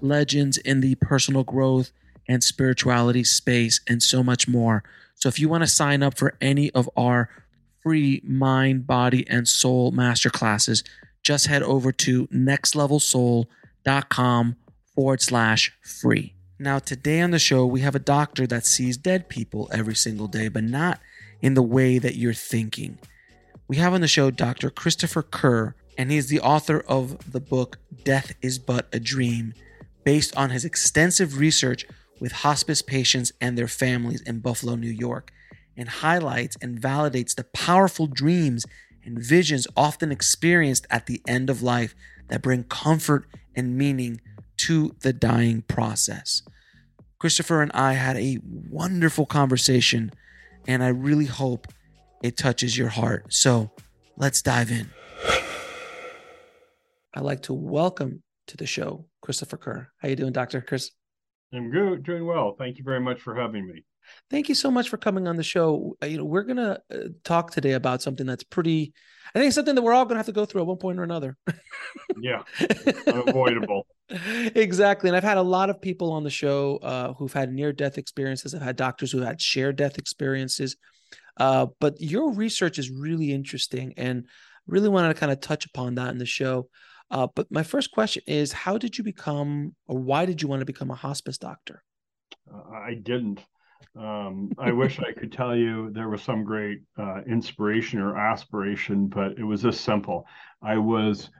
legends in the personal growth and spirituality space, and so much more. So, if you want to sign up for any of our free mind, body, and soul masterclasses, just head over to nextlevelsoul.com forward slash free. Now, today on the show, we have a doctor that sees dead people every single day, but not in the way that you're thinking. We have on the show Dr. Christopher Kerr, and he's the author of the book Death is But a Dream, based on his extensive research with hospice patients and their families in Buffalo, New York, and highlights and validates the powerful dreams and visions often experienced at the end of life that bring comfort and meaning to the dying process. Christopher and I had a wonderful conversation, and I really hope it touches your heart. So let's dive in. I'd like to welcome to the show Christopher Kerr. How you doing, Doctor Chris? I'm good, doing well. Thank you very much for having me. Thank you so much for coming on the show. Uh, you know, we're gonna uh, talk today about something that's pretty. I think something that we're all gonna have to go through at one point or another. yeah, unavoidable. exactly, and I've had a lot of people on the show uh, who've had near-death experiences. I've had doctors who had shared death experiences. Uh, but your research is really interesting, and really wanted to kind of touch upon that in the show. Uh, but my first question is, how did you become, or why did you want to become a hospice doctor? Uh, I didn't. Um, I wish I could tell you there was some great uh, inspiration or aspiration, but it was this simple. I was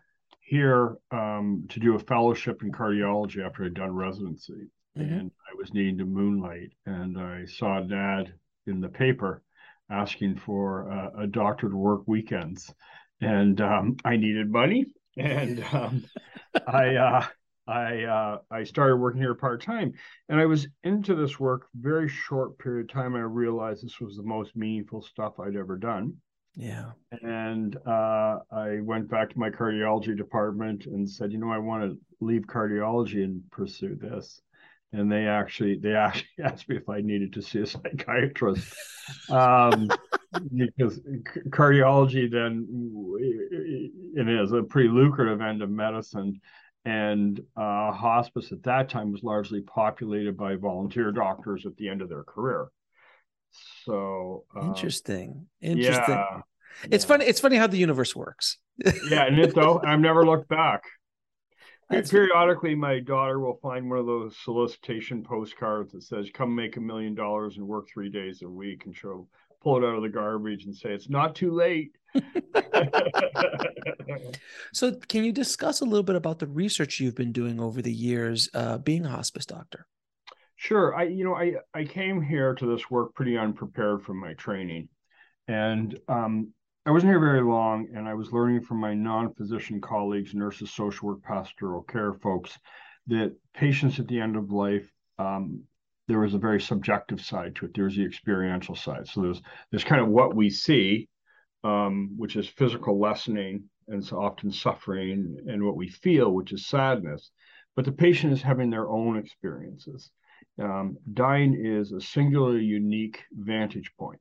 here um, to do a fellowship in cardiology after I'd done residency, mm-hmm. and I was needing to moonlight, and I saw an ad in the paper asking for a doctor to work weekends, and um, I needed money, and um, I uh, I uh, I started working here part time, and I was into this work very short period of time. And I realized this was the most meaningful stuff I'd ever done. Yeah. And uh, I went back to my cardiology department and said, you know, I want to leave cardiology and pursue this. And they actually they actually asked me if I needed to see a psychiatrist. Um, because cardiology then it is a pretty lucrative end of medicine and uh, hospice at that time was largely populated by volunteer doctors at the end of their career. So uh, interesting. Interesting. yeah, it's yeah. funny it's funny how the universe works. Yeah and it though i've never looked back That's periodically my daughter will find one of those solicitation postcards that says come make a million dollars and work three days a week and she'll pull it out of the garbage and say it's not too late. so, can you discuss a little bit about the research you've been doing over the years, uh, being a hospice doctor? Sure. I, you know, I I came here to this work pretty unprepared from my training, and um, I wasn't here very long, and I was learning from my non-physician colleagues, nurses, social work, pastoral care folks, that patients at the end of life um, there was a very subjective side to it. There's the experiential side. So there's there's kind of what we see, um, which is physical lessening and so often suffering, and what we feel, which is sadness. But the patient is having their own experiences. Um, dying is a singularly unique vantage point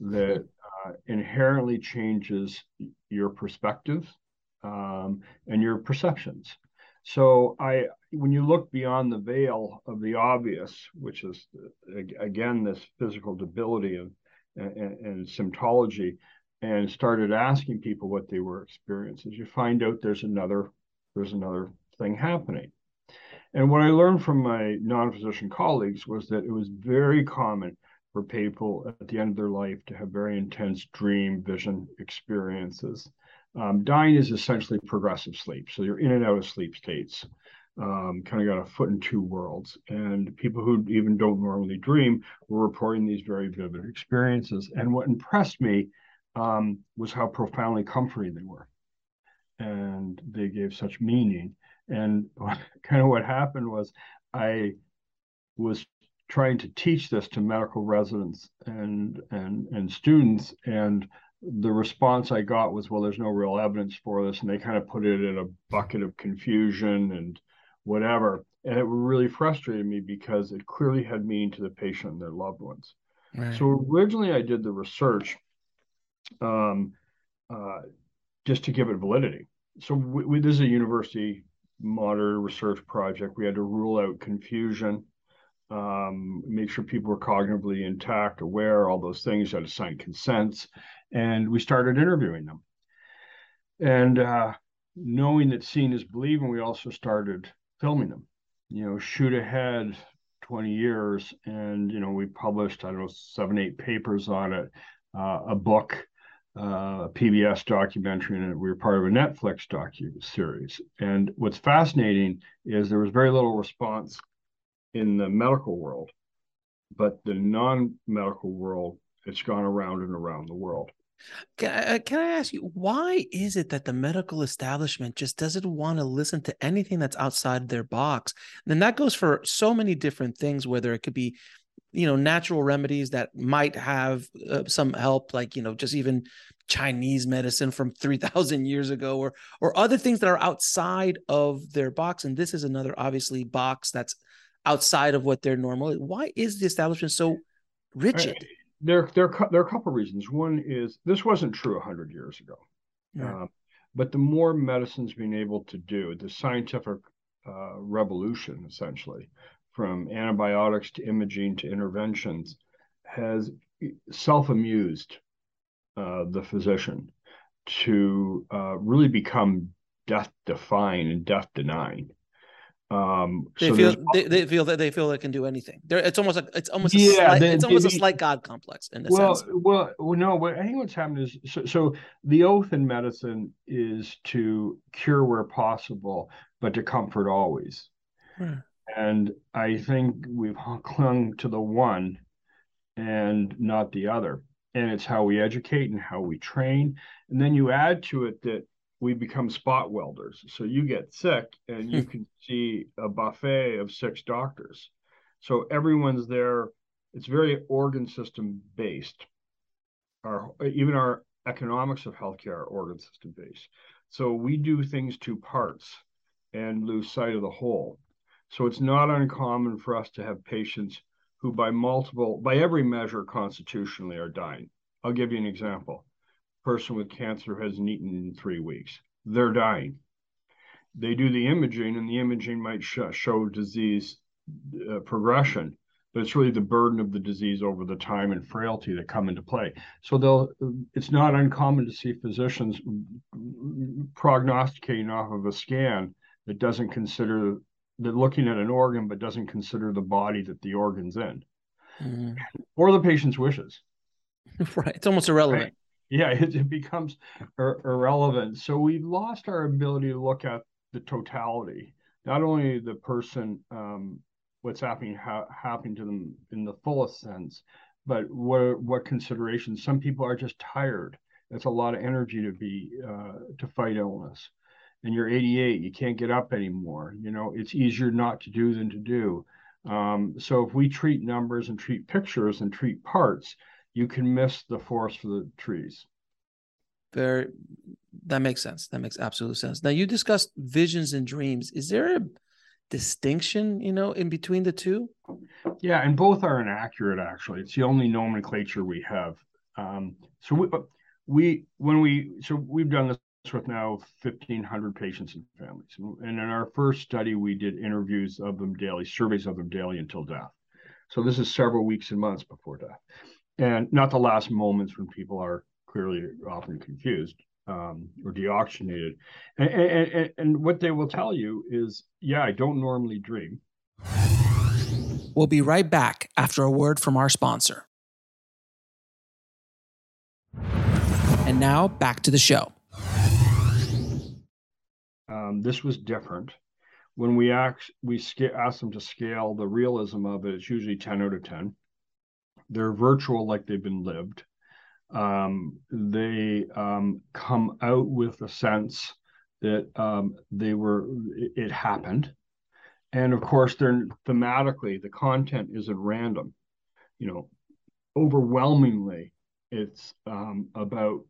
that uh, inherently changes your perspective um, and your perceptions. So I, when you look beyond the veil of the obvious, which is again this physical debility and, and, and symptology, and started asking people what they were experiencing, you find out there's another there's another thing happening. And what I learned from my non physician colleagues was that it was very common for people at the end of their life to have very intense dream vision experiences. Um, dying is essentially progressive sleep. So you're in and out of sleep states, um, kind of got a foot in two worlds. And people who even don't normally dream were reporting these very vivid experiences. And what impressed me um, was how profoundly comforting they were. And they gave such meaning. And kind of what happened was I was trying to teach this to medical residents and and and students and the response I got was, well, there's no real evidence for this. And they kind of put it in a bucket of confusion and whatever. And it really frustrated me because it clearly had meaning to the patient and their loved ones. Right. So originally I did the research um, uh, just to give it validity. So we, we, this is a university monitor research project. We had to rule out confusion um, make sure people were cognitively intact, aware, all those things. Had to sign consents, and we started interviewing them. And uh, knowing that seeing is believing, we also started filming them. You know, shoot ahead 20 years, and you know, we published I don't know seven, eight papers on it, uh, a book. Uh, a PBS documentary, and we were part of a Netflix docu series. And what's fascinating is there was very little response in the medical world, but the non-medical world, it's gone around and around the world. Can I, uh, ask you why is it that the medical establishment just doesn't want to listen to anything that's outside their box? And that goes for so many different things, whether it could be, you know, natural remedies that might have uh, some help, like you know, just even Chinese medicine from 3000 years ago or or other things that are outside of their box and this is another obviously box that's outside of what they're normally. Why is the establishment so rigid? There, there, there are a couple of reasons. One is this wasn't true hundred years ago, uh, but the more medicine's been able to do, the scientific uh, revolution, essentially, from antibiotics to imaging to interventions, has self-amused uh, the physician to uh, really become death-defying and death-denying. Um, they so feel they, they, feel that they feel they can do anything. There, it's almost like it's almost yeah, a slight, they, it's almost they, a slight god complex in a well, sense. Well, well, no, but I think what's happened is so, so the oath in medicine is to cure where possible, but to comfort always. Hmm. And I think we've clung to the one and not the other. And it's how we educate and how we train. And then you add to it that we become spot welders. So you get sick and you hmm. can see a buffet of six doctors. So everyone's there. It's very organ system based. Our even our economics of healthcare are organ system based. So we do things to parts and lose sight of the whole. So it's not uncommon for us to have patients who by multiple by every measure constitutionally are dying. I'll give you an example person with cancer hasn't eaten in three weeks. They're dying. They do the imaging, and the imaging might sh- show disease uh, progression, but it's really the burden of the disease over the time and frailty that come into play. So they'll. It's not uncommon to see physicians prognosticating off of a scan that doesn't consider that looking at an organ but doesn't consider the body that the organ's in, mm-hmm. or the patient's wishes. Right. It's almost irrelevant. Yeah, it, it becomes ir- irrelevant. So we've lost our ability to look at the totality, not only the person, um, what's happening ha- happening to them in the fullest sense, but what what considerations. Some people are just tired. That's a lot of energy to be uh, to fight illness. And you're 88, you can't get up anymore. You know, it's easier not to do than to do. Um, so if we treat numbers and treat pictures and treat parts, you can miss the forest for the trees. Very, that makes sense. That makes absolute sense. Now you discussed visions and dreams. Is there a distinction, you know, in between the two? Yeah, and both are inaccurate. Actually, it's the only nomenclature we have. Um, so we, we when we so we've done this with now 1500 patients and families and in our first study we did interviews of them daily surveys of them daily until death so this is several weeks and months before death and not the last moments when people are clearly often confused. um, or deoxygenated. And, and, and what they will tell you is, yeah, I don't normally dream. We'll be right back after a word from our sponsor. And now back to the show. Um, this was different. When we ask, we sca- ask them to scale the realism of it, it's usually 10 out of 10. They're virtual like they've been lived. Um, they um, come out with a sense that um, they were it, it, happened. And of course they're thematically the content isn't random. You know overwhelmingly it's um, about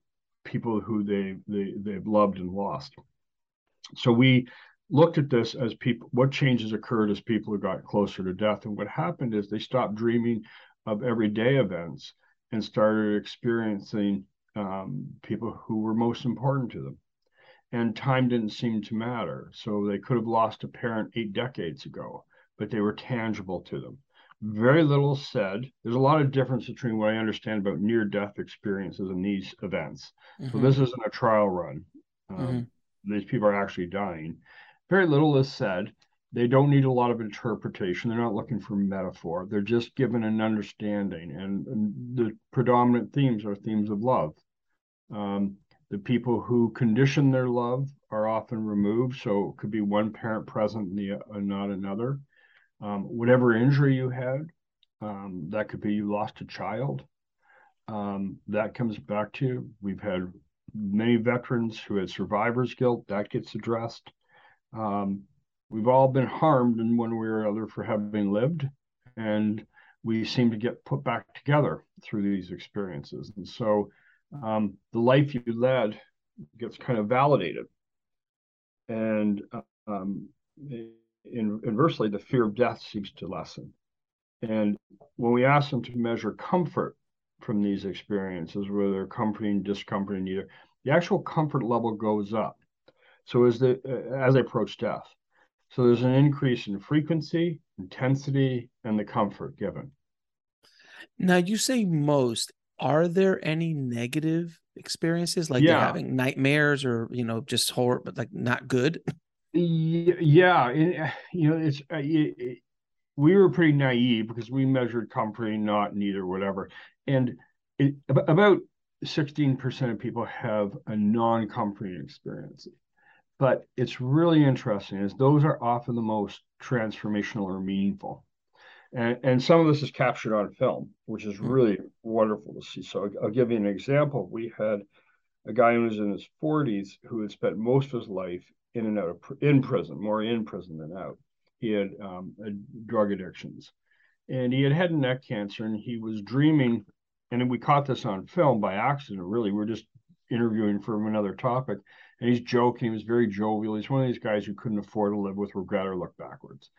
people who they, they they've loved and lost. So we looked at this as people what changes occurred as people got closer to death. And what happened is they stopped dreaming of everyday events and started experiencing um, people who were most important to them. And time didn't seem to matter. So they could have lost a parent eight decades ago, but they were tangible to them. Very little said. There's a lot of difference between what I understand about near death experiences and these events. Mm-hmm. So this isn't a trial run. Um, mm-hmm. These people are actually dying. Very little is said they don't need a lot of interpretation. They're not looking for metaphor. They're just given an understanding. And, and the predominant themes are themes of love. Um, the people who condition their love are often removed. So it could be one parent present and, the, not another. Um, whatever injury you had, um, that could be you lost a child. Um, that comes back to. We've had many veterans who had survivor's guilt. That gets addressed. Um, we've all been harmed in one way or other for having lived and we seem to get put back together through these experiences. And so um, the life you led gets kind of validated. And um, in, inversely the fear of death seems to lessen. And when we ask them to measure comfort from these experiences whether comforting discomforting either the actual comfort level goes up. So as the as they approach death so there's an increase in frequency, intensity, and the comfort given. Now, you say most. Are there any negative experiences, like yeah. having nightmares or you know just horror, but like not good? Yeah, you know, it's uh, it, it, we were pretty naive because we measured comfort, not neither, whatever, and it, about sixteen percent of people have a non-comforting experience but it's really interesting is those are often the most transformational or meaningful. And, and some of this is captured on film which is hmm. really wonderful to see. So I'll, give you an example. We had a guy who was in his 40s who had spent most of his life in and out of in prison more in prison than out. He had um, drug addictions. And he had head and neck cancer and he was dreaming and we caught this on film by accident really. We're just interviewing for another topic and he's joking. He was very jovial. He's one of these guys who couldn't afford to live with regret or look backwards.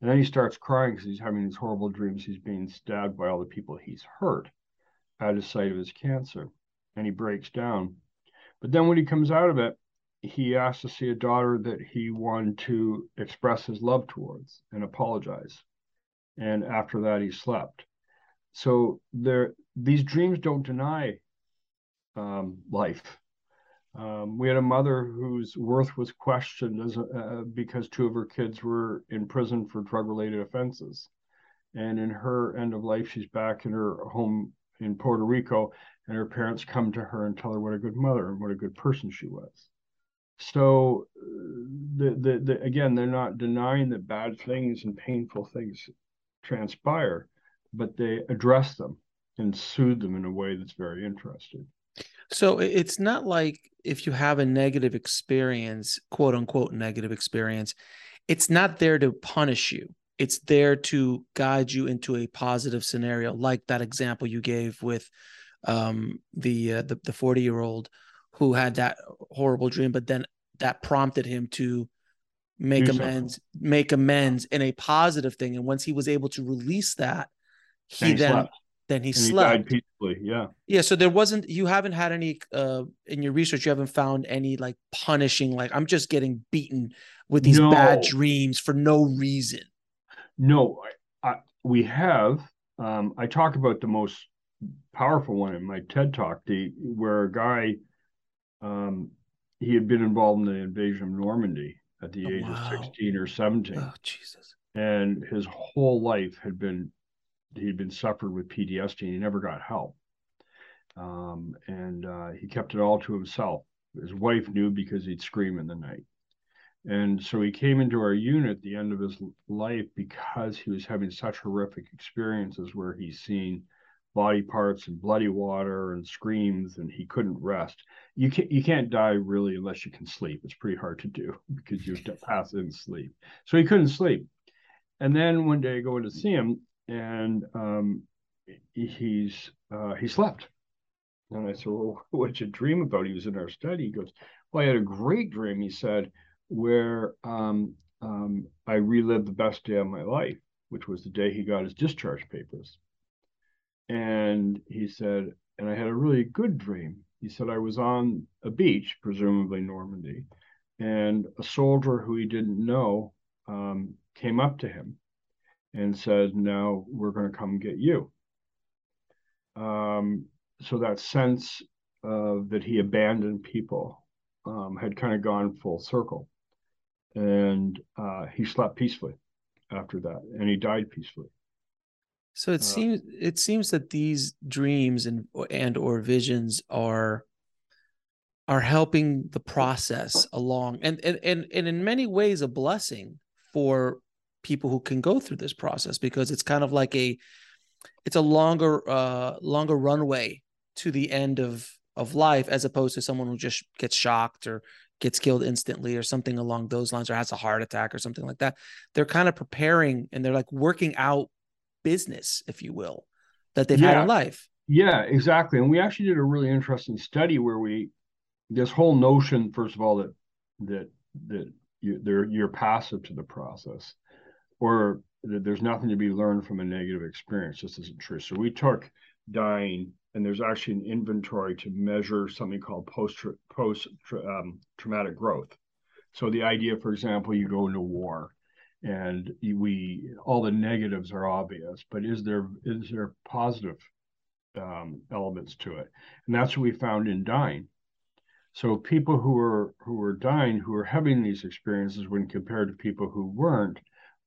And then he starts crying because he's having these horrible dreams. He's being stabbed by all the people he's hurt out of sight of his cancer. And he breaks down. But then when he comes out of it, he asks to see a daughter that he wanted to express his love towards and apologize. And after that, he slept. So there, these dreams don't deny um, life um, we had a mother whose worth was questioned as, uh, because two of her kids were in prison for drug related offenses. And in her end of life, she's back in her home in Puerto Rico, and her parents come to her and tell her what a good mother and what a good person she was. So, the, the, the, again, they're not denying that bad things and painful things transpire, but they address them and soothe them in a way that's very interesting. So it's not like if you have a negative experience, quote unquote negative experience, it's not there to punish you. It's there to guide you into a positive scenario, like that example you gave with um, the uh, the forty year old who had that horrible dream, but then that prompted him to make Do amends, something. make amends in a positive thing. And once he was able to release that, he, he then. Then he and slept. He Exactly. Yeah. Yeah. So there wasn't. You haven't had any uh in your research. You haven't found any like punishing. Like I'm just getting beaten with these no. bad dreams for no reason. No, I, I, we have. Um, I talk about the most powerful one in my TED talk, the where a guy um, he had been involved in the invasion of Normandy at the Oh, age wow. of 16 or 17. Oh, Jesus. And his whole life had been, he'd been suffered with PTSD and he never got help. Um, and uh, he kept it all to himself. His wife knew because he'd scream in the night. And so he came into our unit the end of his life because he was having such horrific experiences where he's seen body parts and bloody water and screams and he couldn't rest. You can't you can't die really unless you can sleep. It's pretty hard to do because you have to pass in sleep. So he couldn't sleep. And then one day I go in to see him and um, he's uh, he slept. And I said, Well, what'd you dream about? He was in our study. He goes, Well, I had a great dream, he said, where um, um, I relived the best day of my life, which was the day he got his discharge papers. And he said, and I had a really good dream. He said, I was on a beach, presumably Normandy, and a soldier who he didn't know um, came up to him and said, Now we're going to come get you. Um, so that sense uh, that he abandoned people um, had kind of gone full circle. And uh, he slept peacefully after that, and he died peacefully. So it Uh, seems it seems that these dreams and and or visions are are helping the process along and and and, and in many ways a blessing for people who can go through this process because it's kind of like a it's a longer uh longer runway to the end of of life as opposed to someone who just gets shocked or gets killed instantly or something along those lines or has a heart attack or something like that. They're kind of preparing and they're like working out business if you will that they've had in life. Yeah, exactly. And we actually did a really interesting study where we this whole notion, first of all, that that that you, they're, you're passive to the process, or there's nothing to be learned from a negative experience, This isn't true. So we took dying, and there's actually an inventory to measure something called post post um, traumatic growth. So the idea, for example, you go into war, and we all the negatives are obvious, but is there is there positive um, elements to it, and that's what we found in dying. So people who were who were dying, who were having these experiences, when compared to people who weren't,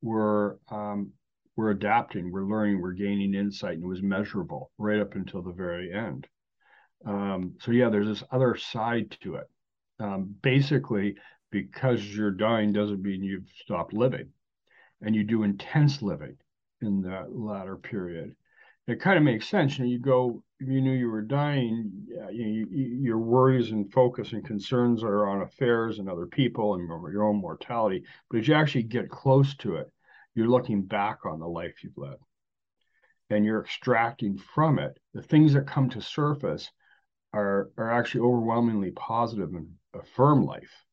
were um, were adapting, we're learning, we're gaining insight, and it was measurable right up until the very end. Um, so yeah, there's this other side to it. Um, basically, because you're dying doesn't mean you've stopped living, and you do intense living in that latter period it kind of makes sense. You know, you go, you knew you were dying, you, you, your worries and focus and concerns are on affairs and other people and your own mortality. But as you actually get close to it, you're looking back on the life you've led and you're extracting from it the things that come to surface are, are actually overwhelmingly positive and affirm life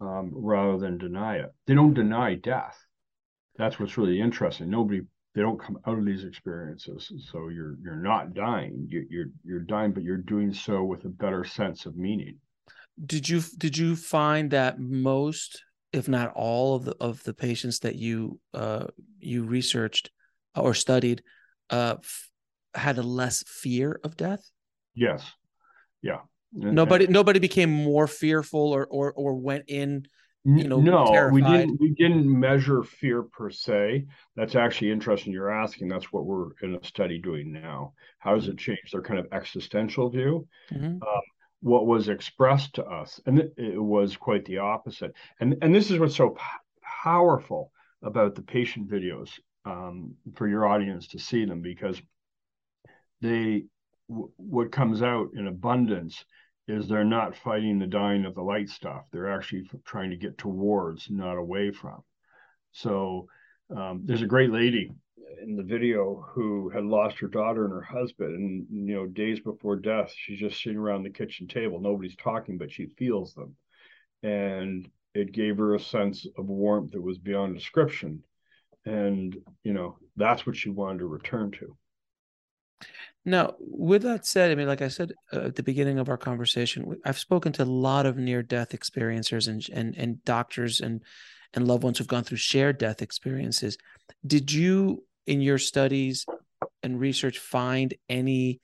um, rather than deny it. They don't deny death. That's what's really interesting. Nobody they don't come out of these experiences so you're you're not dying. You, you're you're dying but you're doing so with a better sense of meaning. Did you did you find that most if not all of the of the patients that you uh you researched or studied uh f- had a less fear of death? Yes. Yeah. And- nobody nobody became more fearful or or or went in you know, no, we didn't. We didn't measure fear per se. That's actually interesting. You're asking. That's what we're in a study doing now. How does it change their kind of existential view? Mhm. What was expressed to us, and it, it was quite the opposite. And and this is what's so p- powerful about the patient videos um, for your audience to see them because they w- what comes out in abundance is they're not fighting the dying of the light stuff. They're actually trying to get towards, not away from. So um, there's a great lady in the video who had lost her daughter and her husband, and you know, days before death, she's just sitting around the kitchen table. Nobody's talking, but she feels them, and it gave her a sense of warmth that was beyond description. And you know, that's what she wanted to return to. Now, with that said, I mean, like I said uh, at the beginning of our conversation, I've spoken to a lot of near-death experiencers and and and doctors and and loved ones who've gone through shared death experiences. Did you, in your studies and research, find any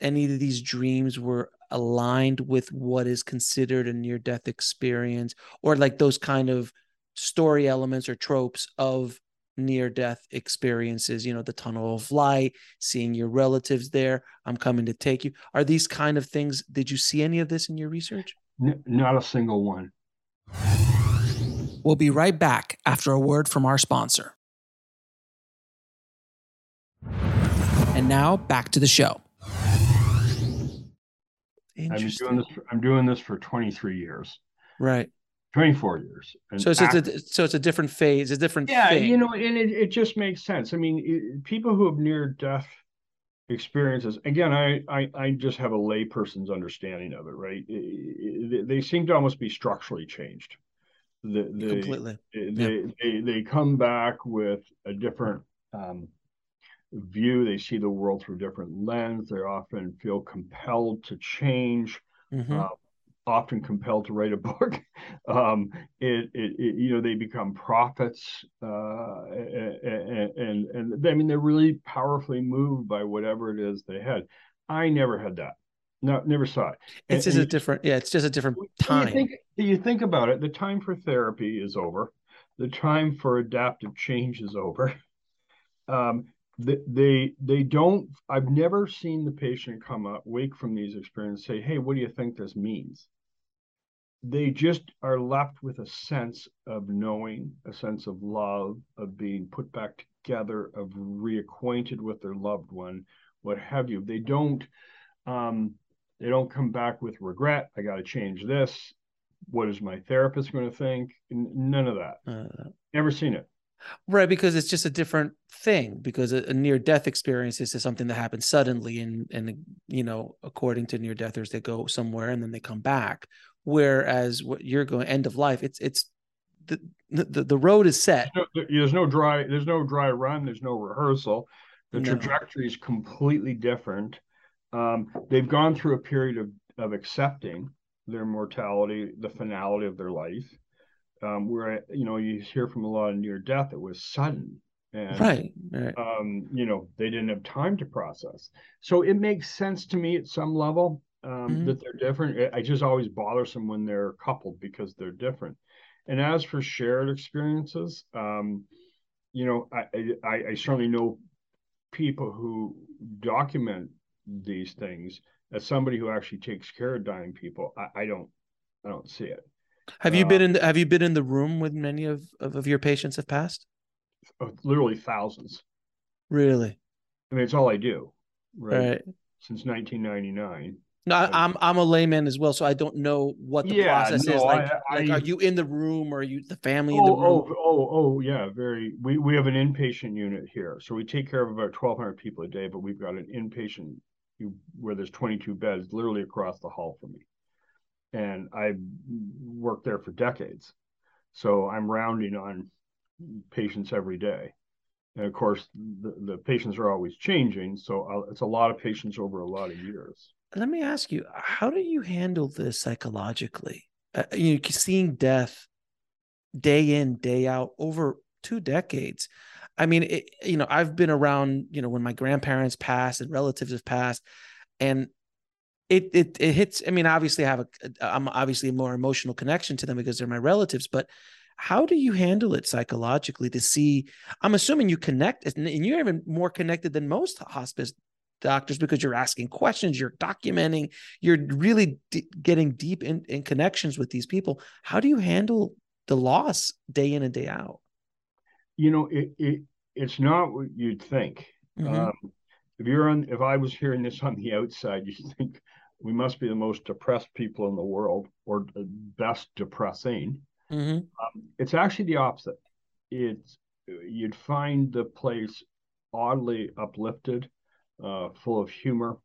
any of these dreams were aligned with what is considered a near death experience or like those kind of story elements or tropes of near death experiences you know the tunnel of light seeing your relatives there i'm coming to take you are these kind of things did you see any of this in your research N- not a single one we'll be right back after a word from our sponsor and now back to the show I've doing this. For, I'm doing this for 23 years. Right. 24 years. So it's, after, a, so it's a different phase, a different yeah, thing. you know, and it, it just makes sense. I mean, it, people who have near death experiences, again, I, I, I just have a layperson's understanding of it, right? It, they seem to almost be structurally changed. The, the, Completely. They, yeah. they, they come back with a different um, view. They see the world through a different lens. They often feel compelled to change. Mm-hmm. Uh, often compelled to write a book. um, it, it, it, you know, they become prophets, uh, and, and, and I mean, they're really powerfully moved by whatever it is they had. I never had that. No, never saw it. It's and, just a different, yeah, it's just a different time. You think, you think about it, the time for therapy is over. The time for adaptive change is over. Um, they they don't i've never seen the patient come up wake from these experiences say hey what do you think this means they just are left with a sense of knowing a sense of love of being put back together of reacquainted with their loved one what have you. They don't um they don't come back with regret. I got to change this. What is my therapist going to think none of that. Uh, never seen it. Right, because it's just a different thing. Because a, a near death experience is something that happens suddenly, and and you know, according to near deathers, they go somewhere and then they come back. Whereas what you're going end of life, it's it's the the, the road is set. There's no, there's no dry there's no dry run. There's no rehearsal. The no. trajectory is completely different. Um, they've gone through a period of of accepting their mortality, the finality of their life um, where you know you hear from a lot of near death it was sudden and right, right. Um, you know they didn't have time to process so it makes sense to me at some level um, mm-hmm. that they're different I just always bothersome when they're coupled because they're different and as for shared experiences um, you know I, I, I certainly know people who document these things as somebody who actually takes care of dying people I, I don't I don't see it have you uh, been in the, Have you been in the room with many of, of, of your patients have passed? Oh, literally thousands. Really? I mean, it's all I do. Right. right. Since 1999. No, I, am I'm, I'm a layman as well, so I don't know what the yeah, process no, is. Like, I, like, are you in the room, or are you the family oh, in the oh, oh, room? Oh, oh, oh, yeah, very. We we have an inpatient unit here, so we take care of about 1,200 people a day, but we've got an inpatient where there's 22 beds, literally across the hall from me and I worked there for decades. So I'm rounding on patients every day. And of course, the, the patients are always changing. So I'll, it's a lot of patients over a lot of years. Let me ask you, how do you handle this psychologically? Uh, you know, seeing death day in, day out over two decades. I mean, it, you know, I've been around, you know, when my grandparents passed and relatives have passed, and it it it hits. I mean, obviously, I have a I'm obviously a more emotional connection to them because they're my relatives, but how do you handle it psychologically to see i'm assuming you connect and you're even more connected than most hospice doctors because you're asking questions you're documenting you're really d- getting deep in, in connections with these people how do you handle the loss day in and day out you know it, it it's not what you'd think mm-hmm. um, if you're on if i was hearing this on the outside you'd think we must be the most depressed people in the world or the best depressing. Mm-hmm. Um, it's actually the opposite. It's you'd find the place oddly uplifted, full of humor,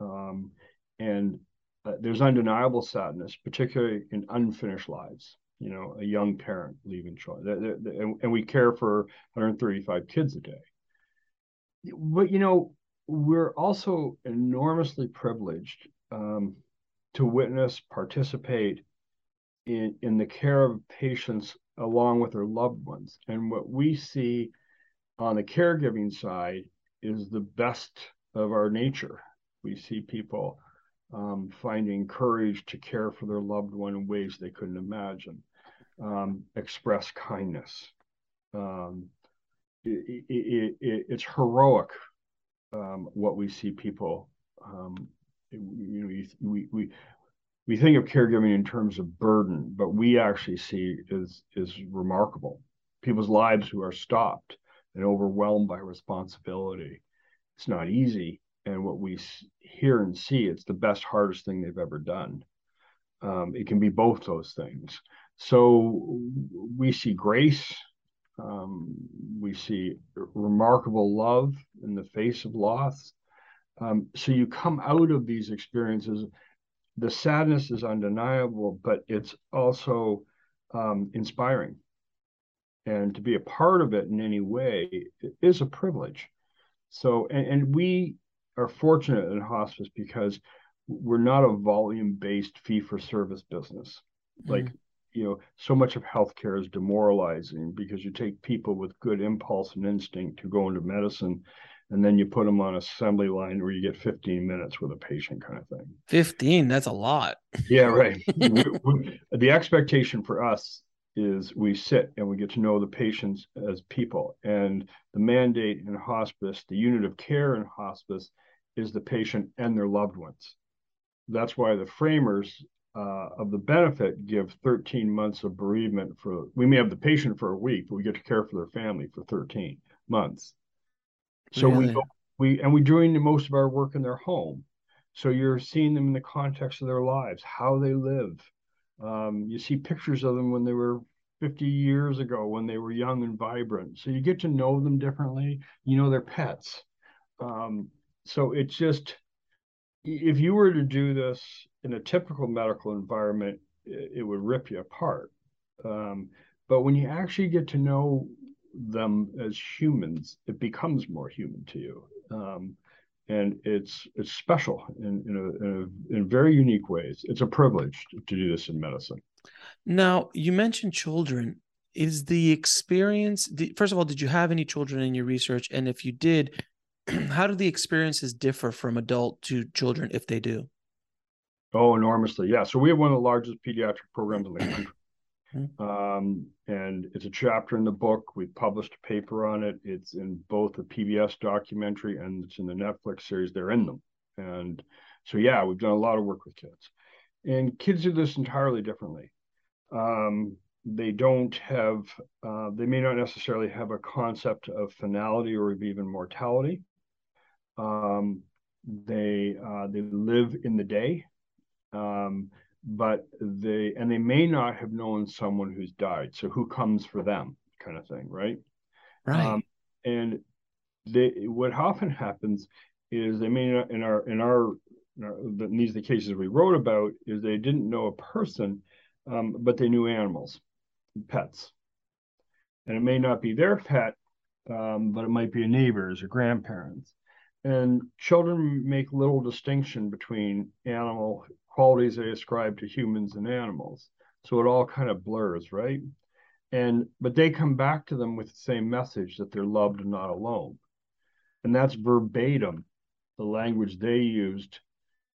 um, and uh, there's undeniable sadness, particularly in unfinished lives. You know, a young parent leaving children, and we care for 135 kids a day. But you know, we're also enormously privileged um, to witness, participate in, in the care of patients along with their loved ones. And what we see on the caregiving side is the best of our nature. We see people um, finding courage to care for their loved one in ways they couldn't imagine, um, express kindness. Um, it, it, it, it's heroic um, what we see people. Um, you know, we, we we think of caregiving in terms of burden, but we actually see is is remarkable. People's lives who are stopped and overwhelmed by responsibility. It's not easy, and what we hear and see, it's the best, hardest thing they've ever done. Um, it can be both those things. So we see grace, um, we see remarkable love in the face of loss. Um, so you come out of these experiences. The sadness is undeniable, but it's also um, inspiring. And to be a part of it in any way is a privilege. So, and, and we are fortunate in hospice because we're not a volume based fee for service business. Mm-hmm. Like, you know, so much of healthcare is demoralizing because you take people with good impulse and instinct to go into medicine and then you put them on assembly line where you get 15 minutes with a patient kind of thing 15 that's a lot yeah right we, we, the expectation for us is we sit and we get to know the patients as people and the mandate in hospice the unit of care in hospice is the patient and their loved ones. That's why the framers uh, of the benefit give 13 months of bereavement for, we may have the patient for a week, but we get to care for their family for 13 months. So really? we, we, and we're doing most of our work in their home. So you're seeing them in the context of their lives, how they live. Um, you see pictures of them when they were 50 years ago, when they were young and vibrant. So you get to know them differently. You know their pets. Um, so it's just if you were to do this in a typical medical environment, it, it would rip you apart. Um, but when you actually get to know them as humans, it becomes more human to you. Um, and it's it's special in in, a, in, a, in very unique ways. It's a privilege to, to do this in medicine. Now, you mentioned children. Is the experience? First of all, did you have any children in your research? And if you did, how do the experiences differ from adult to children if they do? Oh, enormously. Yeah. So we have one of the largest pediatric programs in the country. Hmm. Um, and it's a chapter in the book. We published a paper on it. It's in both the PBS documentary and it's in the Netflix series. They're in them. And so, yeah, we've done a lot of work with kids. And kids do this entirely differently. Um, they don't have, uh, they may not necessarily have a concept of finality or even mortality. Um, they uh, they live in the day, um, but they and they may not have known someone who's died. So who comes for them, kind of thing, right? Right. Um, and they what often happens is they may not in our in our, in, our, in these the cases we wrote about is they didn't know a person, um, but they knew animals, pets, and it may not be their pet, um, but it might be a neighbor's or grandparents and children make little distinction between animal qualities they ascribe to humans and animals. So it all kind of blurs, right? And but they come back to them with the same message that they're loved and not alone. And that's verbatim the language they used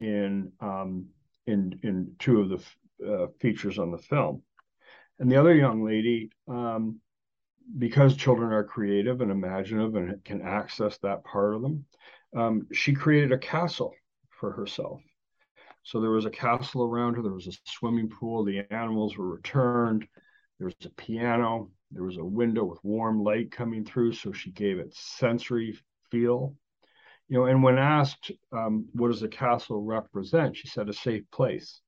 in um, in in two of the uh, features on the film. And the other young lady, um, because children are creative and imaginative and can access that part of them, um, she created a castle for herself. So there was a castle around her, there was a swimming pool, the animals were returned, there was a piano, there was a window with warm light coming through, so she gave it sensory feel. You know, and when asked, um, what does the castle represent, she said a safe place.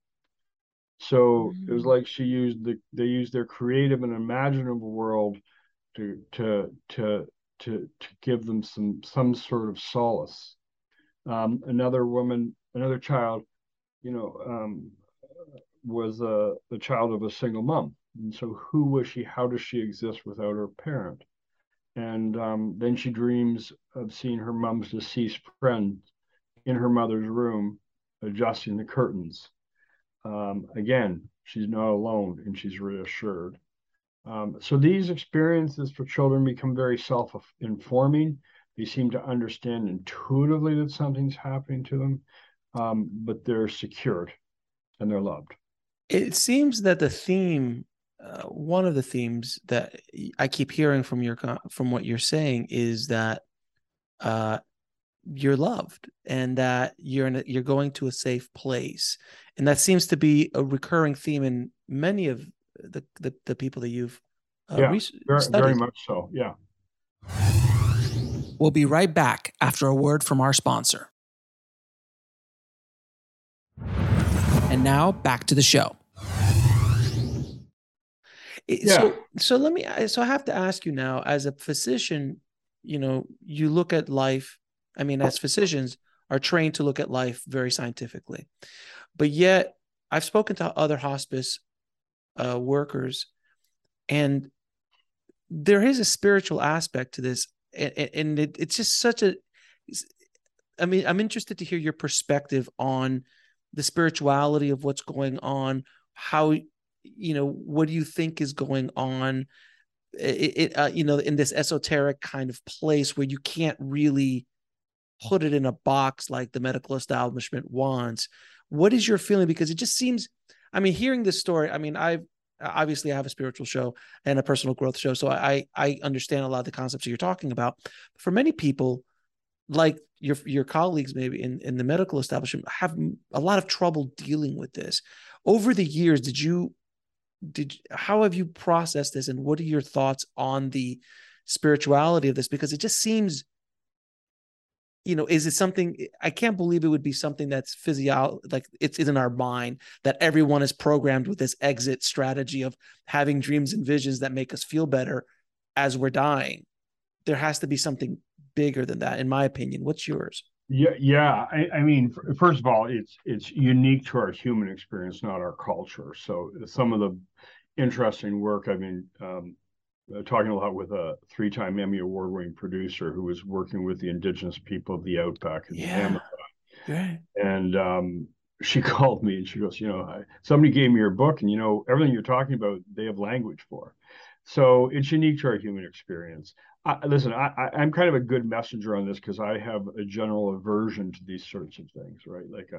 So mm-hmm. it was mm. like she used the they used their creative and imaginable world to to to to to give them some some sort of solace. Um, another woman, another child, you know, um, was a the child of a single mom, and so who was she? How does she exist without her parent? And um, then she dreams of seeing her mom's deceased friend in her mother's room, adjusting the curtains. Um, again, she's not alone, and she's reassured. Um, so these experiences for children become very self-informing. They seem to understand intuitively that something's happening to them. Um, but they're secured and they're loved. It seems that the theme, uh, one of the themes that I keep hearing from your from what you're saying is that uh, you're loved and that you're in a, you're going to a safe place, and that seems to be a recurring theme in many of the the, the people that you've uh, yeah, very, very much so. Yeah. We'll be right back after a word from our sponsor. And now back to the show. Yeah. So, so let me. So I have to ask you now, as a physician, you know, you look at life. I mean, as physicians are trained to look at life very scientifically, but yet I've spoken to other hospice uh, workers, and there is a spiritual aspect to this, and, and it, it's just such a. I mean, I'm interested to hear your perspective on the spirituality of what's going on how you know what do you think is going on? It, it uh, you know in this esoteric kind of place where you can't really put it in a box like the medical establishment wants. What is your feeling? Because it just seems i mean hearing this story i mean i've obviously i have a spiritual show and a personal growth show so i i understand a lot of the concepts you're talking about. For many people like your your colleagues maybe in, in the medical establishment have a lot of trouble dealing with this. Over the years did you did how have you processed this and what are your thoughts on the spirituality of this? Because it just seems you know is it something i can't believe it would be something that's physio like it's in our mind that everyone is programmed with this exit strategy of having dreams and visions that make us feel better as we're dying. There has to be something bigger than that, in my opinion. What's yours? Yeah, yeah. I, I, mean, first of all, it's it's unique to our human experience, not our culture. So some of the interesting work I've been um, uh, talking a lot with a three-time Emmy award-winning producer who was working with the indigenous people of the outback in yeah. Amazon. And um, she called me and she goes, you know, I, somebody gave me your book, and you know, everything you're talking about, they have language for. So it's unique to our human experience. I, listen, I, am kind of a good messenger on this because I have a general aversion to these sorts of things, right? Like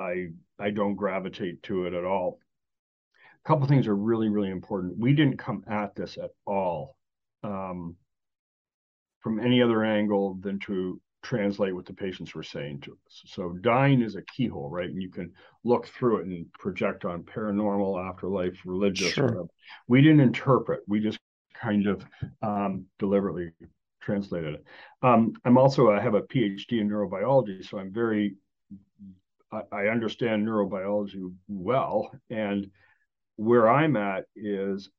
I, I, I don't gravitate to it at all. A couple things are really, really important. We didn't come at this at all um, from any other angle than to translate what the patients were saying to us. So dying is a keyhole, right? And you can look through it and project on paranormal, afterlife, religious. Sure. We didn't interpret. We just kind of um, deliberately translated it. Um, I'm also I have a PhD in neurobiology, so I'm very I, I understand neurobiology well, and where I'm at is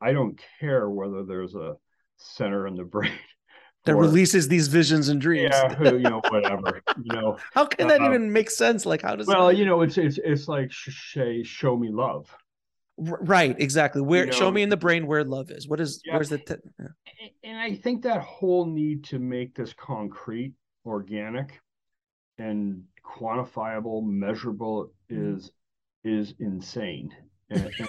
I don't care whether there's a center in the brain that or, releases these visions and dreams. Yeah, you know, whatever. you know, how can that uh, even make sense? Like, how does? Well, you know, it's it's it's like say, show me love. Right, exactly. Where you know, show me in the brain where love is. What is yeah. where's the? Yeah. And I think that whole need to make this concrete, organic, and quantifiable, measurable mm-hmm. is is insane, and, and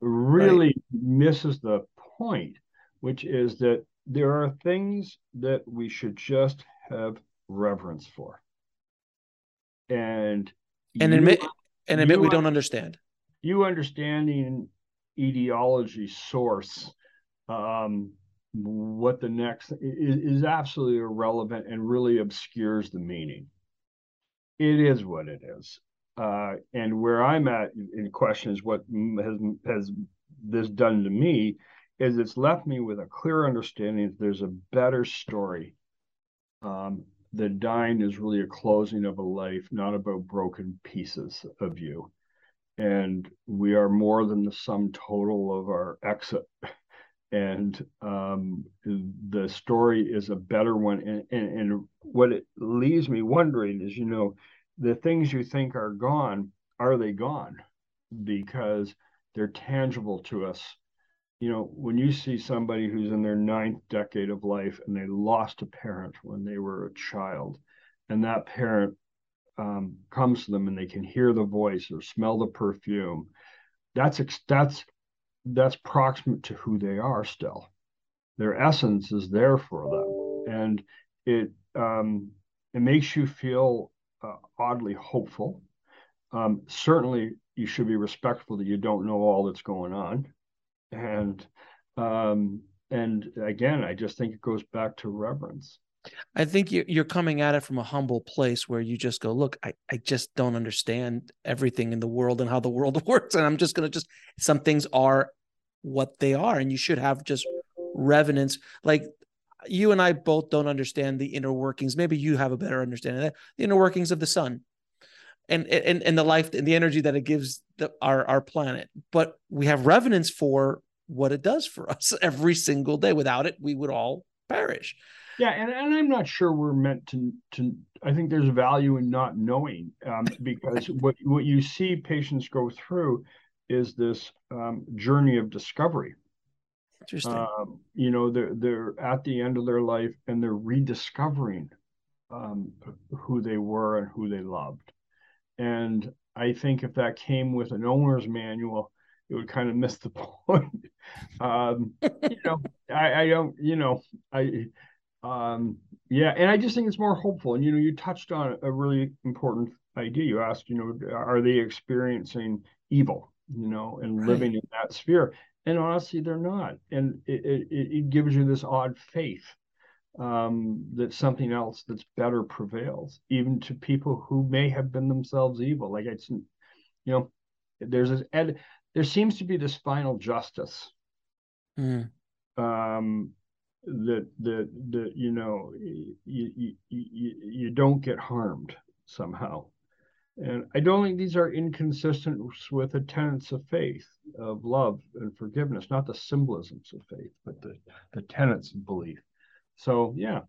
really right. misses the point, which is that there are things that we should just have reverence for, and and admit and admit we don't understand you understanding etiology source um, what the next is, is, absolutely irrelevant and really obscures the meaning. It is what it is. Uh, and where i'm at in question is what has has this done to me is it's left me with a clear understanding that there's a better story um, dying is really a closing of a life not about broken pieces of you and we are more than the sum total of our exit. And um, the story is a better one. And, and, and what it leaves me wondering is, you know, the things you think are gone, are they gone? Because they're tangible to us. You know, when you see somebody who's in their ninth decade of life and they lost a parent when they were a child, and that parent um, comes to them and they can hear the voice or smell the perfume, that's that's that's proximate to who they are still. Their essence is there for them, and it um, it makes you feel uh, oddly hopeful. Um, certainly, you should be respectful that you don't know all that's going on, and um, and again, I just think it goes back to reverence. I think you're coming at it from a humble place where you just go, look, I, I just don't understand everything in the world and how the world works. And I'm just going to just, some things are what they are. And you should have just reverence. Like you and I both don't understand the inner workings. Maybe you have a better understanding of that, the inner workings of the sun and, and, and the life and the energy that it gives the, our, our planet. But we have reverence for what it does for us every single day. Without it, we would all perish. Yeah, and, and I'm not sure we're meant to to. I think there's value in not knowing um, because what what you see patients go through is this um, journey of discovery. Interesting. Um, you know, they're they're at the end of their life and they're rediscovering um, who they were and who they loved. And I think if that came with an owner's manual, it would kind of miss the point. um, you know, I, I don't, you know, I um, yeah, and I just think it's more hopeful. And you know, you touched on a really important idea. You asked, you know, are they experiencing evil? You know, and right. living in that sphere. And honestly, they're not. And it, it, it gives you this odd faith um, that something else that's better prevails, even to people who may have been themselves evil. Like it's, you know, there's this ed, there seems to be this final justice. Mm. Um, that that that you know you, you you don't get harmed somehow. And i don't think these are inconsistent with the tenets of faith of love and forgiveness not the symbolisms of faith but the the tenets of belief. So yeah.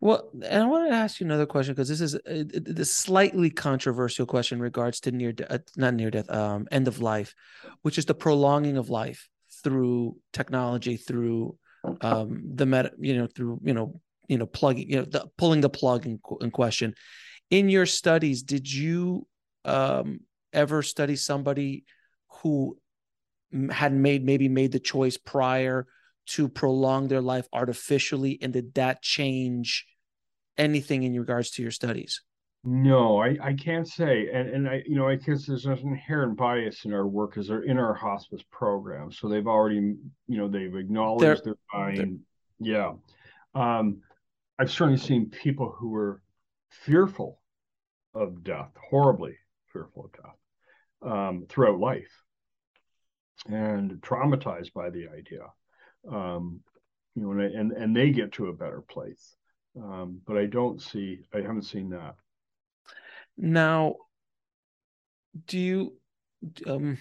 Well, and I want to ask you another question because this is a, uh, a, slightly controversial question in regards to near, de- uh, not near death, um, end of life, which is the prolonging of life through technology, through um, the met, you know, through you know, you know, plugging, you know, the, pulling the plug in, in question. In your studies, did you um, ever study somebody who had made maybe made the choice prior to prolong their life artificially, and did that change anything in regards to your studies? No, I, I can't say. And and I you know, I guess there's an inherent bias in our work because they're in our hospice program. So they've already, you know, they've acknowledged they're, they're dying. Yeah. Um, I've certainly seen people who were fearful of death, horribly fearful of death, um, throughout life and traumatized by the idea. Um, you know, and, and and they get to a better place. Um, but I don't see, I haven't seen that. Now, do you um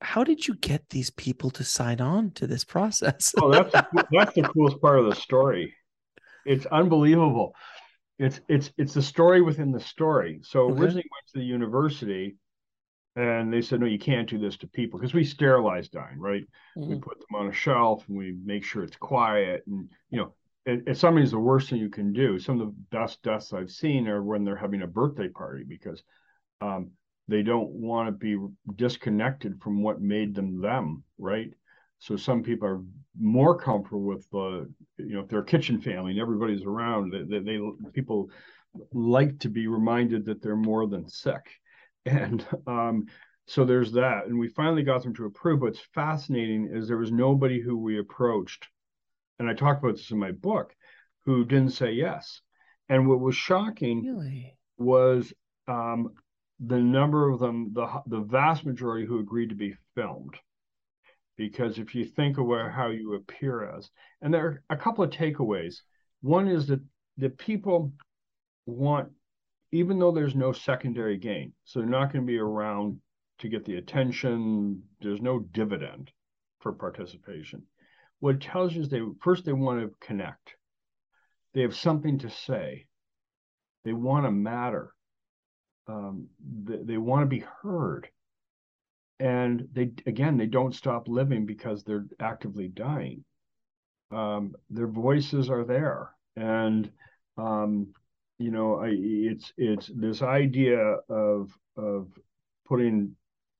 how did you get these people to sign on to this process? oh, that's that's the coolest part of the story. It's unbelievable. It's it's it's the story within the story. So okay. originally went to the university and they said, no, you can't do this to people because we sterilize dying, right? Mm-hmm. We put them on a shelf and we make sure it's quiet and you know it, it's sometimes the worst thing you can do. Some of the best deaths I've seen are when they're having a birthday party because um, they don't want to be disconnected from what made them them, right? So some people are more comfortable with the, you know, if they're a kitchen family and everybody's around, they, they, they people like to be reminded that they're more than sick, and um, so there's that. And we finally got them to approve. What's fascinating is there was nobody who we approached and I talk about this in my book, who didn't say yes. And what was shocking really? was um, the number of them, the the vast majority who agreed to be filmed. Because if you think about how you appear as, and there are a couple of takeaways. One is that the people want, even though there's no secondary gain, so they're not going to be around to get the attention. There's no dividend for participation what it tells you is they first they want to connect. They have something to say. They want to matter. Um, they, they want to be heard. And they again they don't stop living because they're actively dying. Um, their voices are there. And um, you know I, it's it's this idea of of putting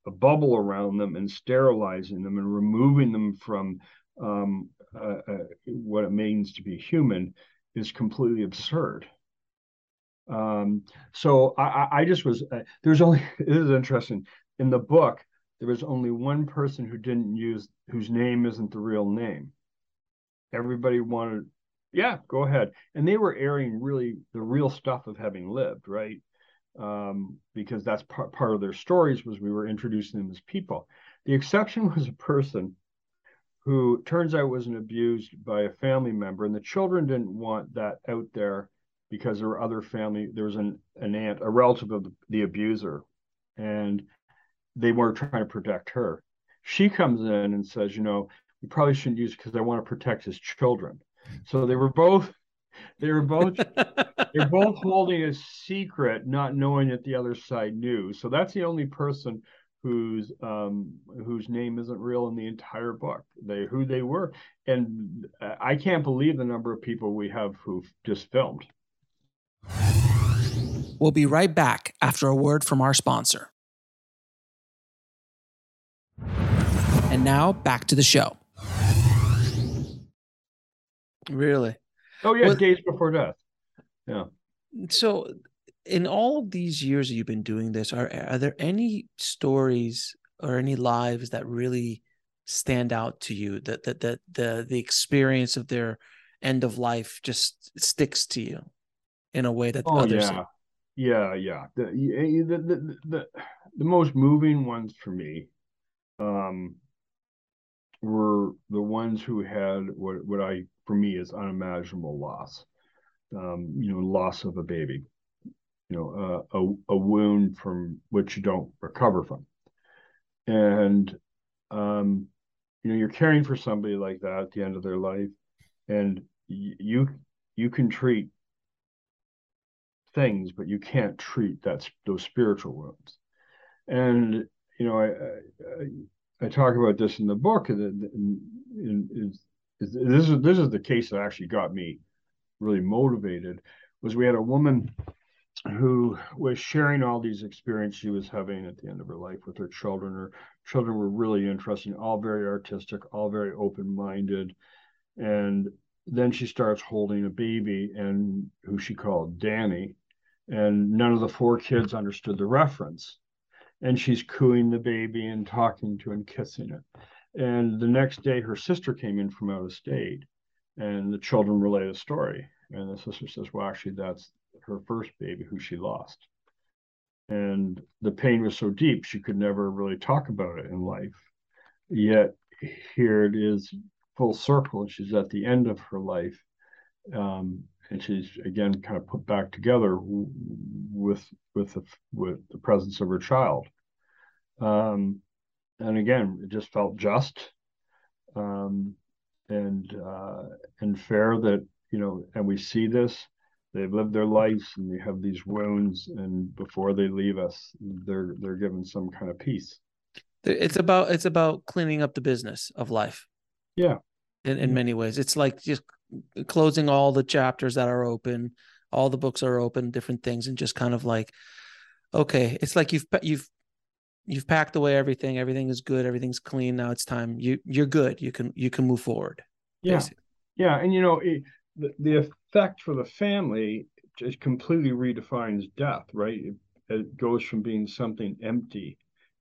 a bubble around them and sterilizing them and removing them from um, uh, uh, what it means to be human is completely absurd. Um, so I, I just was uh, there's only this is interesting in the book there was only one person who didn't use whose name isn't the real name. Everybody wanted, yeah, go ahead, and they were airing really the real stuff of having lived, right? Um, because that's part part of their stories was we were introducing them as people. The exception was a person who turns out wasn't abused by a family member, and the children didn't want that out there because there were other family. There was an an aunt, a relative of the, the abuser, and they were trying to protect her. She comes in and says, you know, we probably shouldn't use it because I want to protect his children. So they were both they were both they're both holding a secret, not knowing that the other side knew. So that's the only person whose um, whose name isn't real in the entire book. They who they were, and I can't believe the number of people we have who've just filmed. We'll be right back after a word from our sponsor. And now back to the show. Really? Oh yeah, well, days before death. Yeah. So in all of these years that you've been doing this, are are there any stories or any lives that really stand out to you? That that that the the experience of their end of life just sticks to you in a way that oh, others. Yeah. Yeah, yeah. The, the the the the most moving ones for me um were the ones who had what what I for me is unimaginable loss. Um, you know, loss of a baby you know, uh, a, a wound from which you don't recover from. And, um, you know, you're caring for somebody like that at the end of their life, and you you can treat things, but you can't treat that those spiritual wounds. And you know, I I, I talk about this in the book, and, and, and is, is this is this is the case that actually got me really motivated. Was we had a woman who was sharing all these experiences she was having at the end of her life with her children. Her children were really interesting, all very artistic, all very open minded. And then she starts holding a baby and who she called Danny. And none of the four kids understood the reference. And she's cooing the baby and talking to and kissing it. And the next day, her sister came in from out of state, and the children relay the story. And the sister says, Well, actually, that's her first baby who she lost. And the pain was so deep, she could never really talk about it in life. Yet here it is full circle, and she's at the end of her life. Um, and she's again kind of put back together with with the with the presence of her child. Um, and again, it just felt just um, and uh, and fair that you know, and we see this they've lived their lives and they have these wounds and before they leave us they're they're given some kind of peace. It's about it's about cleaning up the business of life. Yeah. In, in many ways. It's like just closing all the chapters that are open all the books are open different things and just kind of like okay it's like you've you've you've packed away everything everything is good everything's clean now it's time. You you're good. You can you can move forward yeah. basically. yeah and you know it, the, the effect for the family just completely redefines death, right? It, it goes from being something empty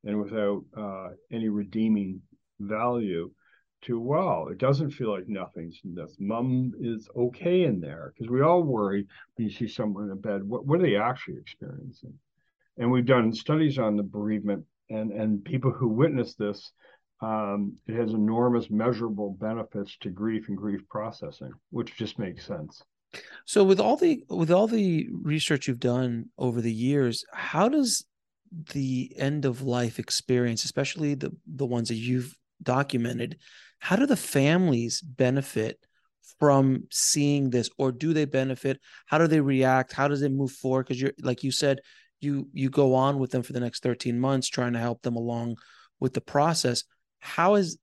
and without uh, any redeeming value to wow, it doesn't feel like nothing's death. Mom is okay in there because we all worry when you see someone in a bed. What, what are they actually experiencing? And we've done studies on the bereavement and and people who witness this. Um, it has enormous measurable benefits to grief and grief processing, which just makes sense. So with all the with all the research you've done over the years, how does the end of life experience, especially the the ones that you've documented, how do the families benefit from seeing this or do they benefit? How do they react? How does it move forward? Because you're like you said, you you go on with them for the next 13 months trying to help them along with the process. How is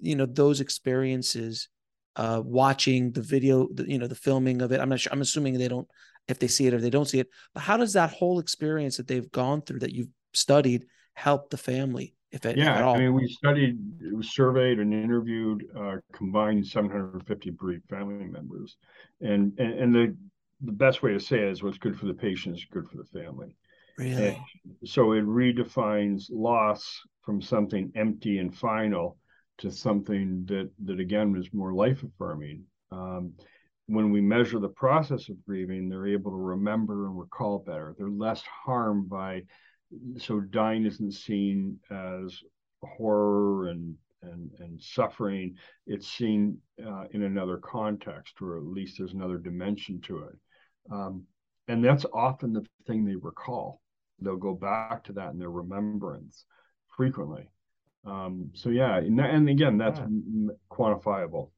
you know those experiences uh, watching the video, the, you know, the filming of it. I'm not sure. I'm assuming they don't, if they see it or they don't see it. But how does that whole experience that they've gone through, that you've studied, help the family? If, it, yeah, if I mean, we studied, surveyed and interviewed uh, combined 750 bereaved family members, and and, and the the best way to say it is what's good for the patient is good for the family. Really? And so it redefines loss from something empty and final to something that that again is more life affirming. Um, when we measure the process of grieving, they're able to remember and recall better. They're less harmed by so dying isn't seen as horror and and and suffering. It's seen uh, in another context, or at least there's another dimension to it. Um, and that's often the thing they recall. They'll go back to that in their remembrance frequently. Um, so yeah, and, and again, that's yeah. quantifiable.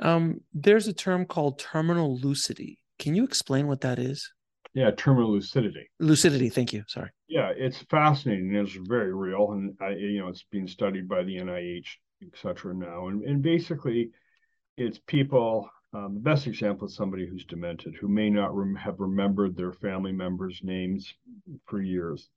Um, there's a term called terminal lucidity. Can you explain what that is? Yeah, terminal lucidity. Lucidity. Thank you. Sorry. Yeah, it's fascinating. It's very real, and I, you know, it's being studied by the NIH, et cetera, now. And and basically, it's people. Um, the best example is somebody who's demented, who may not rem- have remembered their family members' names for years,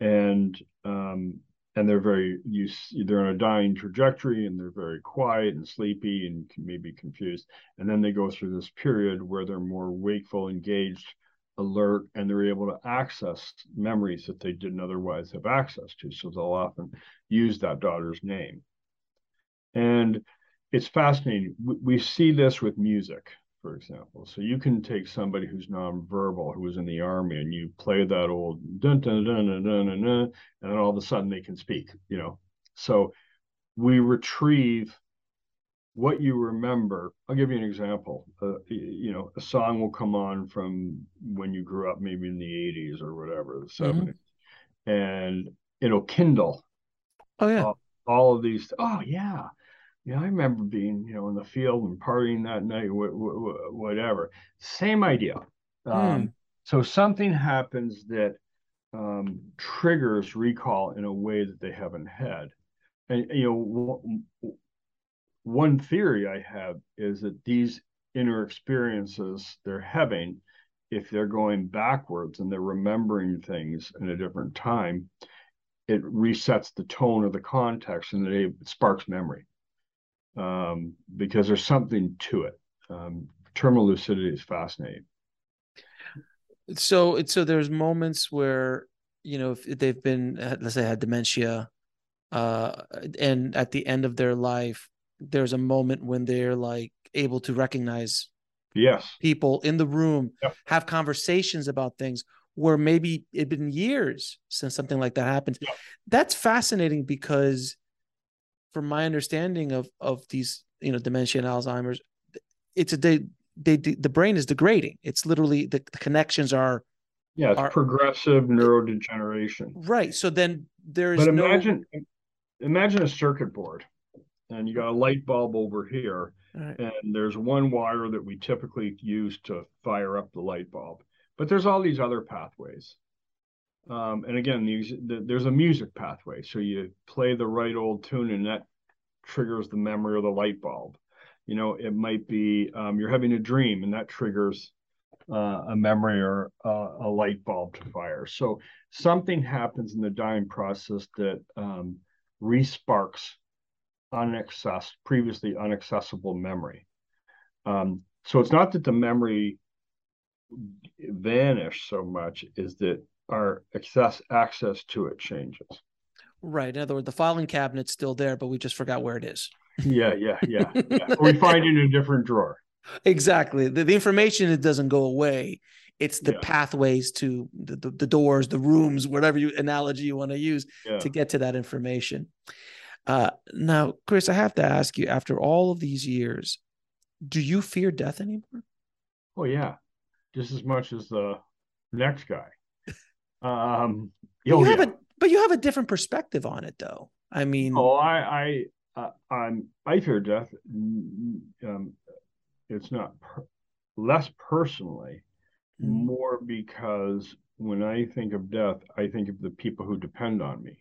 and um, and they're very you they're on a dying trajectory and they're very quiet and sleepy and maybe confused. And then they go through this period where they're more wakeful engaged alert and they're able to access memories that they didn't otherwise have access to. So they'll often use that daughter's name. And it's fascinating. We, we see this with music for example. So you can take somebody who's nonverbal, who was in the army, and you play that old dun dun dun dun dun dun, dun and then all of a sudden they can speak. You know, so we retrieve what you remember. I'll give you an example. Uh, you know, a song will come on from when you grew up, maybe in the '80s or whatever, the '70s, mm-hmm. and it'll kindle. Oh yeah. All, all of these. Oh yeah yeah, I remember being, you know, in the field and partying that night, wh- wh- whatever. Same idea. Um, mm. So something happens that um, triggers recall in a way that they haven't had. And, you know, one theory I have is that these inner experiences they're having, if they're going backwards and they're remembering things in a different time, it resets the tone of the context and it sparks memory um, because there's something to it. Um, terminal lucidity is fascinating. So, so there's moments where you know if they've been, let's say, had dementia, uh, and at the end of their life, there's a moment when they're like able to recognize yes people in the room, yep. have conversations about things where maybe it'd been years since something like that happened. Yep. That's fascinating because from my understanding of of these you know dementia and alzheimer's it's a they, they the brain is degrading. It's literally the, the connections are yeah it's are, progressive neurodegeneration. Right so then there's but imagine no... imagine a circuit board and you got a light bulb over here right. and there's one wire that we typically use to fire up the light bulb. But there's all these other pathways um, and again, the, there's a music pathway. So you play the right old tune, and that triggers the memory or the light bulb. You know, it might be um, you're having a dream, and that triggers uh, a memory or uh, a light bulb to fire. So something happens in the dying process that um, resparks unaccessed, previously unaccessible memory. Um, so it's not that the memory vanished so much, is that our access access to it changes. Right. In other words, the filing cabinet's still there, but we just forgot where it is. Yeah, yeah, yeah. yeah. we find it in a different drawer. Exactly. The, the information it doesn't go away. It's the yeah. pathways to the, the, the, doors, the rooms, whatever you analogy you want to use yeah. to get to that information. Uh, now, Chris, I have to ask you, after all of these years, do you fear death anymore? Oh yeah, just as much as the next guy. Um, you oh, have yeah. a, but you have a different perspective on it, though. I mean, oh, I, I, uh, I'm, I fear death. Um, it's not per- less personally, mm. more because when I think of death, I think of the people who depend on me,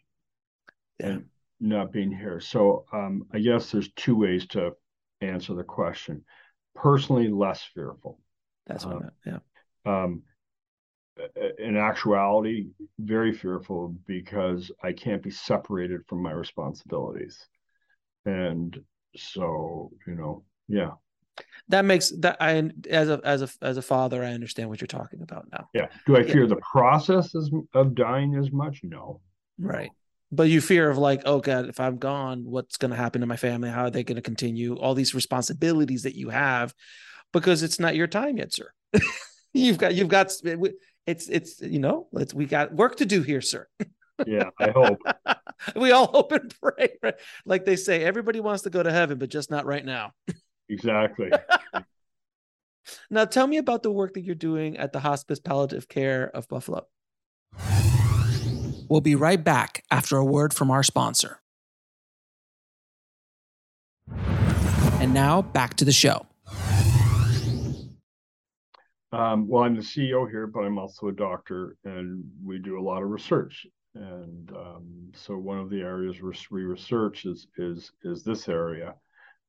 yeah. and not being here. So, um, I guess there's two ways to answer the question. Personally, less fearful. That's what um, I meant. Yeah. Um, in actuality very fearful because I can't be separated from my responsibilities. And so, you know, yeah, That makes that I as a as a as a father, I understand what you're talking about now. Yeah. Do I Yeah. fear the process as, of dying as much? No. Right. But you fear of like, oh God, if I'm gone, what's going to happen to my family? How are they going to continue? All these responsibilities that you have, because it's not your time yet, sir. you've got, you've got, it's, it's, you know, let's, we got work to do here, sir. Yeah, I hope. we all hope and pray. Right? Like they say, everybody wants to go to heaven, but just not right now. exactly. Now, tell me about the work that you're doing at the Hospice Palliative Care of Buffalo. We'll be right back after a word from our sponsor. And now back to the show. Um, well, I'm the CEO here, but I'm also a doctor, and we do a lot of research. And um, so, one of the areas we research is is is this area.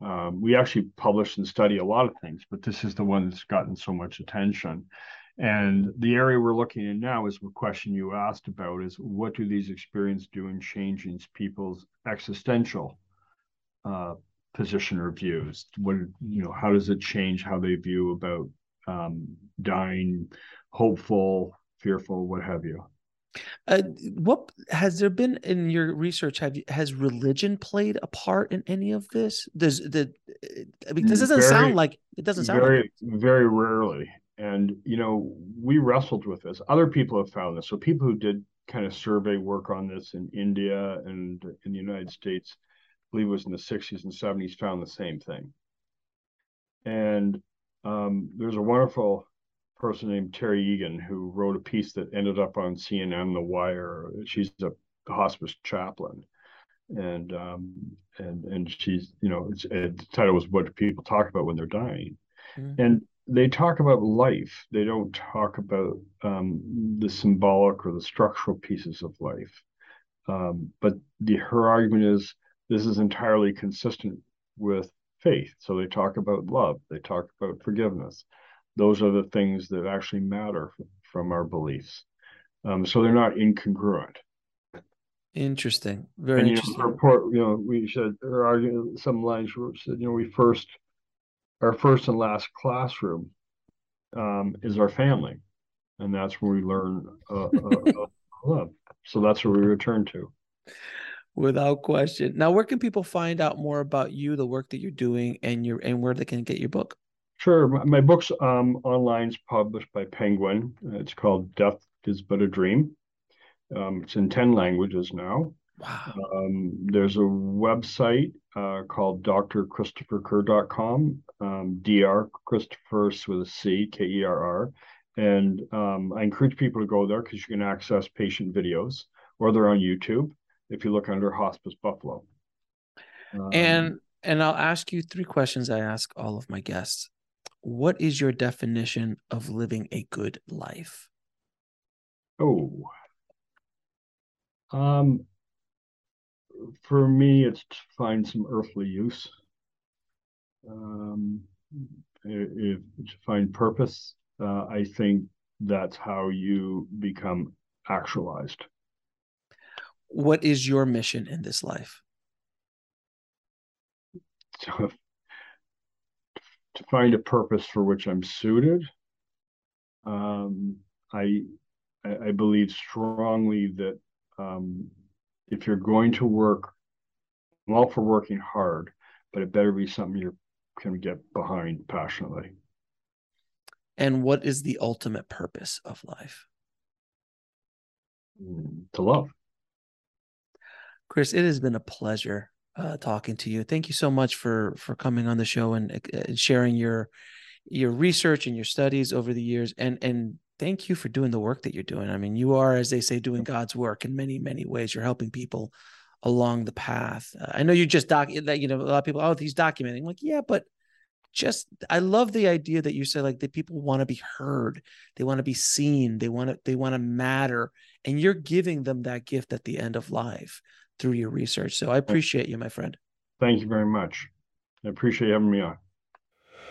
Um, we actually publish and study a lot of things, but this is the one that's gotten so much attention. And the area we're looking at now is the question you asked about: is what do these experiences do in changing people's existential uh, position or views? What you know, how does it change how they view about um, dying, hopeful, fearful, what have you. Uh, what has there been in your research? Have you, has religion played a part in any of this? Does the I mean, this doesn't Very- sound like it doesn't sound very, like very rarely. And you know, we wrestled with this. Other people have found this. So people who did kind of survey work on this in India and in the United States, I believe it was in the 60s and 70s, found the same thing. And um, there's a wonderful person named Kerry Egan who wrote a piece that ended up on CNN, The Wire. She's a hospice chaplain, and um, and and she's you know it's, uh, the title was "What Do People Talk About When They're Dying," Mhm. and they talk about life. They don't talk about um, the symbolic or the structural pieces of life. Um, but the her argument is this is entirely consistent with faith. So they talk about love. They talk about forgiveness. Those are the things that actually matter from our beliefs. Um, so they're not incongruent. interesting, very and you know, interesting. report, you know, we said her argument, some lines were said, you know, we first, our first and last classroom um, is our family, and that's where we learn uh, uh, uh, love. So that's where we return to. Without question. Now, where can people find out more about you, the work that you're doing, and your and where they can get your book? Sure. My, my book's um, online is published by Penguin. Uh, It's called Death is But a Dream. Um, it's in 10 languages now. Wow. Um, there's a website uh, called drchristopherkerr.com, um, Dr. Christopher's with a C, K E R R. And um, I encourage people to go there because you can access patient videos or they're on YouTube if you look under Hospice Buffalo. Um, And and I'll ask you three questions I ask all of my guests. What is your definition of living a good life? Oh. Um, for me, it's to find some earthly use. Um, if to find purpose, uh, I think that's how you become actualized. What is your mission in this life? So to find a purpose for which I'm suited, um, I, I I believe strongly that um, if you're going to work, I'm all for working hard, but it better be something you can get behind passionately. And what is the ultimate purpose of life? Mm, To love. Chris, it has been a pleasure uh, talking to you. Thank you so much for for coming on the show and, uh, and sharing your your research and your studies over the years. And and thank you for doing the work that you're doing. I mean, you are, as they say, doing God's work in many many ways. You're helping people along the path. Uh, I know you just doc that you know a lot of people. Oh, he's documenting. I'm like, yeah, but just I love the idea that you say like that people want to be heard, they want to be seen, they want to they want to matter, and you're giving them that gift at the end of life through your research. So I appreciate you, my friend. Thank you very much. I appreciate having me on.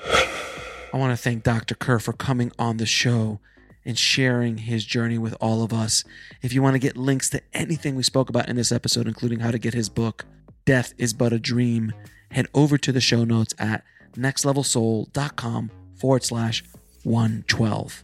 I want to thank Dr. Kerr for coming on the show and sharing his journey with all of us. If you want to get links to anything we spoke about in this episode, including how to get his book, Death is But a Dream, head over to the show notes at nextlevelsoul.com forward slash 112.